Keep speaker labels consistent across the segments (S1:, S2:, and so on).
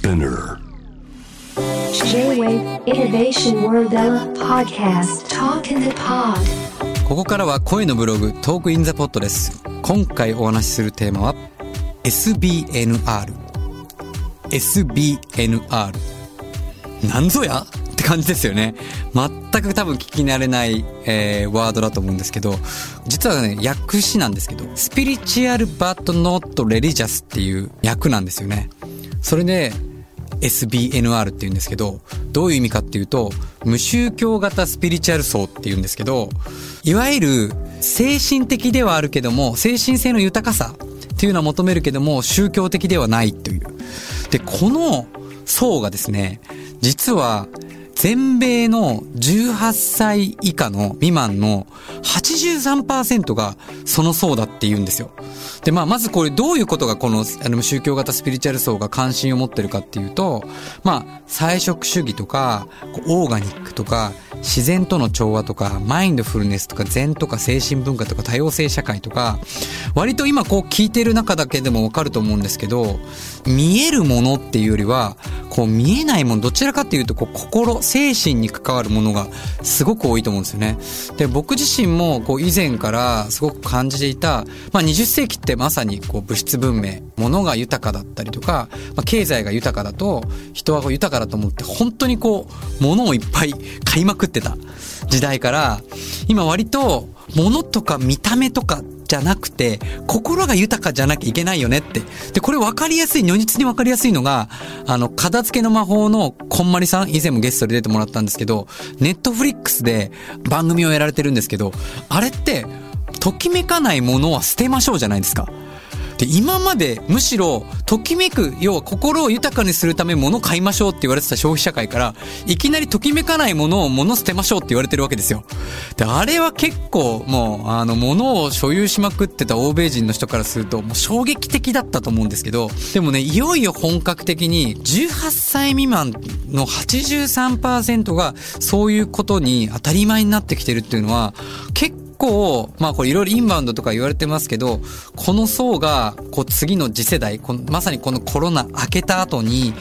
S1: Spinner.
S2: J-Wave Innovation World Podcast. Talk in the Pod.
S3: ここからは声のブログトークインザポットです。今回お話しするテーマは SBNR SBNR なんぞや？って感じですよね。全く多分聞き慣れない、えーワードだと思うんですけど実はね訳詞なんですけどスピリチュアルバットノットレリジャスっていう訳なんですよね。それで SBNR って言うんですけど、どういう意味かっていうと、無宗教型スピリチュアル層って言うんですけど、いわゆる精神的ではあるけども、精神性の豊かさっていうのは求めるけども、宗教的ではないという。で、この層がですね、実は全米の18歳以下の未満の83%がその層だって言うんですよ。で、まあ、まずこれどういうことがこの、あの、宗教型スピリチュアル層が関心を持ってるかっていうと、まあ、菜食主義とか、オーガニックとか、自然との調和とか、マインドフルネスとか、禅とか精神文化とか、多様性社会とか、割と今こう聞いてる中だけでもわかると思うんですけど、見えるものっていうよりは、こう見えないもの、どちらかっていうと、こう心、精神に関わるものがすごく多いと思うんですよね。で、僕自身もこう以前からすごく感じていた、まあ20世紀ってまさにこう物質文明、物が豊かだったりとか、まあ経済が豊かだと、人は豊かだと思って、本当にこう、物をいっぱい買いまくってた時代から、今割と、物とか見た目とかじゃなくて、心が豊かじゃなきゃいけないよねって。で、これ分かりやすい、如実に分かりやすいのが、あの、片付けの魔法のこんまりさん、以前もゲストで出てもらったんですけど、ネットフリックスで番組をやられてるんですけど、あれって、ときめかないものは捨てましょうじゃないですか。で、今までむしろ、ときめく、要は心を豊かにするため物を買いましょうって言われてた消費社会から、いきなりときめかないものを物捨てましょうって言われてるわけですよ。で、あれは結構もう、あの、物を所有しまくってた欧米人の人からすると、もう衝撃的だったと思うんですけど、でもね、いよいよ本格的に、18歳未満の83%が、そういうことに当たり前になってきてるっていうのは、結構結構、まあこれいろいろインバウンドとか言われてますけど、この層が、こう次の次世代、まさにこのコロナ明けた後に、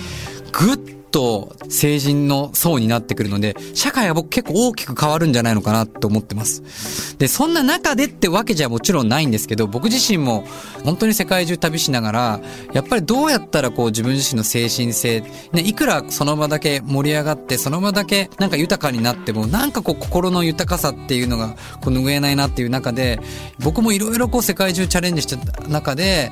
S3: ぐっと成人の層になってくるので、社会は僕結構大きく変わるんじゃないのかなと思ってます。で、そんな中でってわけじゃもちろんないんですけど、僕自身も本当に世界中旅しながら、やっぱりどうやったらこう自分自身の精神性、ね、いくらその場だけ盛り上がって、その場だけなんか豊かになっても、なんかこう心の豊かさっていうのがこう拭えないなっていう中で、僕もいろいろこう世界中チャレンジしてた中で、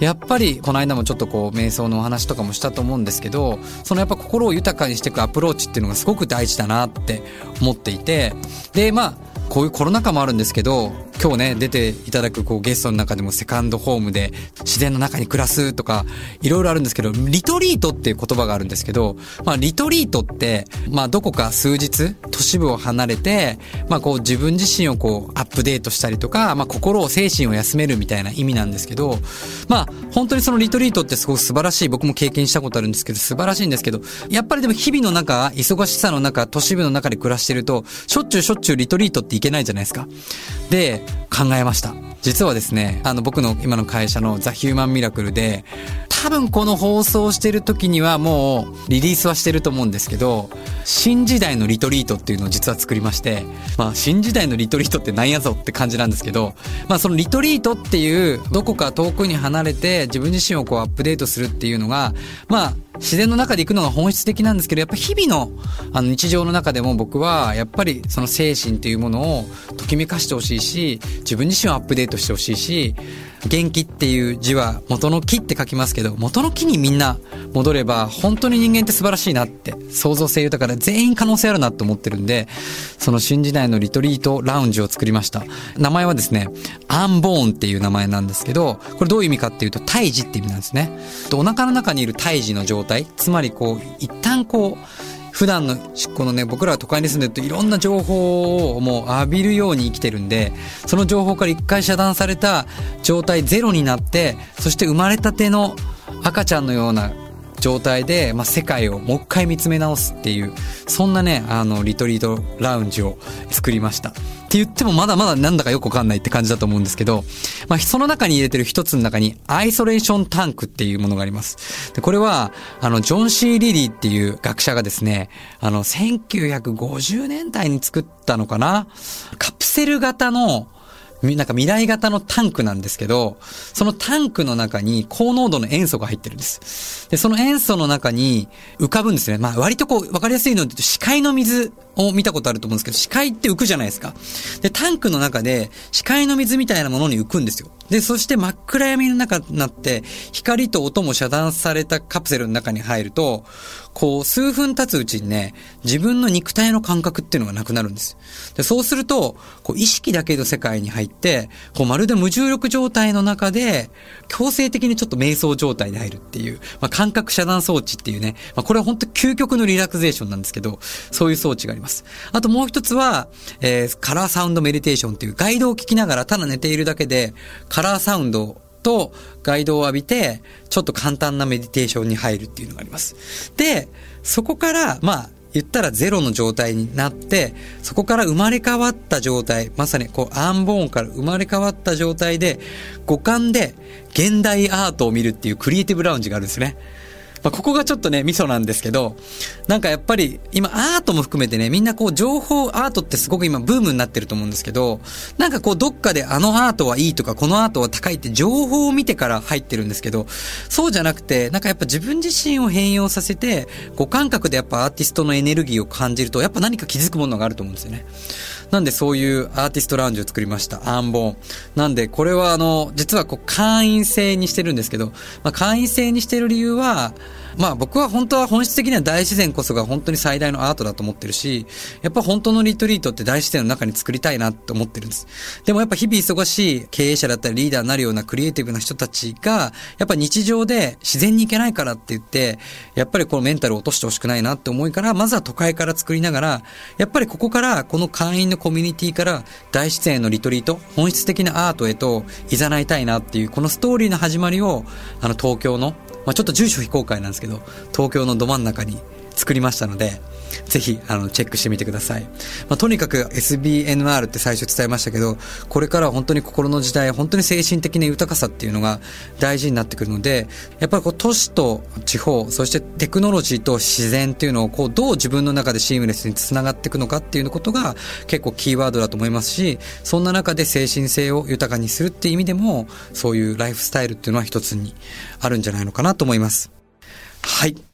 S3: やっぱりこの間もちょっとこう瞑想のお話とかもしたと思うんですけど、そのやっぱ心を豊かにしていくアプローチっていうのがすごく大事だなって思っていて、で、まあ、こういうコロナ禍もあるんですけど、今日ね、出ていただくこうゲストの中でもセカンドホームで自然の中に暮らすとか、いろいろあるんですけど、リトリートっていう言葉があるんですけど、まあリトリートって、まあどこか数日、都市部を離れて、まあこう自分自身をこうアップデートしたりとか、まあ心を、精神を休めるみたいな意味なんですけど、まあ本当にそのリトリートってすごく素晴らしい、僕も経験したことあるんですけど、素晴らしいんですけど、やっぱりでも日々の中、忙しさの中、都市部の中で暮らしてると、しょっちゅうしょっちゅうリトリートっていけないじゃないですか。で、考えました。実はですね、あの僕の今の会社のザ・ヒューマンミラクルで、多分この放送してる時にはもうリリースはしてると思うんですけど、新時代のリトリートっていうのを実は作りまして、まあ新時代のリトリートってなんやぞって感じなんですけど、まあそのリトリートっていうどこか遠くに離れて自分自身をこうアップデートするっていうのが、まあ自然の中で行くのが本質的なんですけど、やっぱ日々のあの日常の中でも僕はやっぱりその精神というものをときめかしてほしいし、自分自身をアップデートしてほしいし、元気っていう字は元の木って書きますけど、元の木にみんな戻れば本当に人間って素晴らしいなって、創造性豊かで全員可能性あるなと思ってるんで、その新時代のリトリートラウンジを作りました。名前はですね、アンボーンっていう名前なんですけど、これどういう意味かっていうと、胎児って意味なんですね。お腹の中にいる胎児の状態、つまりこう、一旦こう、普段の、このね、僕らは都会に住んでるといろんな情報をもう浴びるように生きてるんで、その情報から一回遮断された状態ゼロになって、そして生まれたての赤ちゃんのような状態で、まあ、世界をもう一回見つめ直すっていう、そんなね、あの、リトリートラウンジを作りました。って言ってもまだまだなんだかよくわかんないって感じだと思うんですけど、まあ、その中に入れてる一つの中に、アイソレーションタンクっていうものがあります。で、これは、あの、ジョン・シー・リリーっていう学者がですね、あの、1950年代に作ったのかな？カプセル型の、なんか未来型のタンクなんですけど、そのタンクの中に高濃度の塩素が入ってるんです。で、その塩素の中に浮かぶんですね。まあ割とこう、わかりやすいので、視界の水を見たことあると思うんですけど、視界って浮くじゃないですか。で、タンクの中で視界の水みたいなものに浮くんですよ。で、そして真っ暗闇の中になって、光と音も遮断されたカプセルの中に入ると、こう、数分経つうちにね、自分の肉体の感覚っていうのがなくなるんです。で、そうすると、こう、意識だけの世界に入って、こう、まるで無重力状態の中で、強制的にちょっと瞑想状態に入るっていう、まあ、感覚遮断装置っていうね、まあ、これは本当究極のリラクゼーションなんですけど、そういう装置があります。あともう一つは、えー、カラーサウンドメディテーションっていうガイドを聞きながらただ寝ているだけで、カラーサウンドとガイドを浴びて、ちょっと簡単なメディテーションに入るっていうのがあります。で、そこから、まあ、言ったらゼロの状態になって、そこから生まれ変わった状態、まさにこうアンボーンから生まれ変わった状態で、五感で現代アートを見るっていうクリエイティブラウンジがあるんですね。まあ、ここがちょっとね、ミソなんですけど、なんかやっぱり、今アートも含めてね、みんなこう情報アートってすごく今ブームになってると思うんですけど、なんかこうどっかであのアートはいいとか、このアートは高いって情報を見てから入ってるんですけど、そうじゃなくて、なんかやっぱ自分自身を変容させて、こう感覚でやっぱアーティストのエネルギーを感じると、やっぱ何か気づくものがあると思うんですよね。なんでそういうアーティストラウンジを作りました。アンボン。なんでこれはあの、実はこう会員制にしてるんですけど、まあ、会員制にしてる理由は、まあ僕は本当は本質的には大自然こそが本当に最大のアートだと思ってるし、やっぱ本当のリトリートって大自然の中に作りたいなって思ってるんです。でもやっぱ日々忙しい経営者だったりリーダーになるようなクリエイティブな人たちが、やっぱ日常で自然に行けないからって言って、やっぱりこのメンタルを落としてほしくないなって思いから、まずは都会から作りながら、やっぱりここから、この会員のコミュニティから大自然のリトリート、本質的なアートへと誘いたいなっていう、このストーリーの始まりを、あの東京の、まあ、ちょっと住所非公開なんですけど、東京のど真ん中に作りましたので、ぜひ、あの、チェックしてみてください。まあ、とにかく SBNR って最初伝えましたけど、これからは本当に心の時代、本当に精神的な豊かさっていうのが大事になってくるので、やっぱりこう都市と地方、そしてテクノロジーと自然っていうのをこうどう自分の中でシームレスにつながっていくのかっていうことが結構キーワードだと思いますし、そんな中で精神性を豊かにするっていう意味でも、そういうライフスタイルっていうのは一つにあるんじゃないのかなと思います。はい。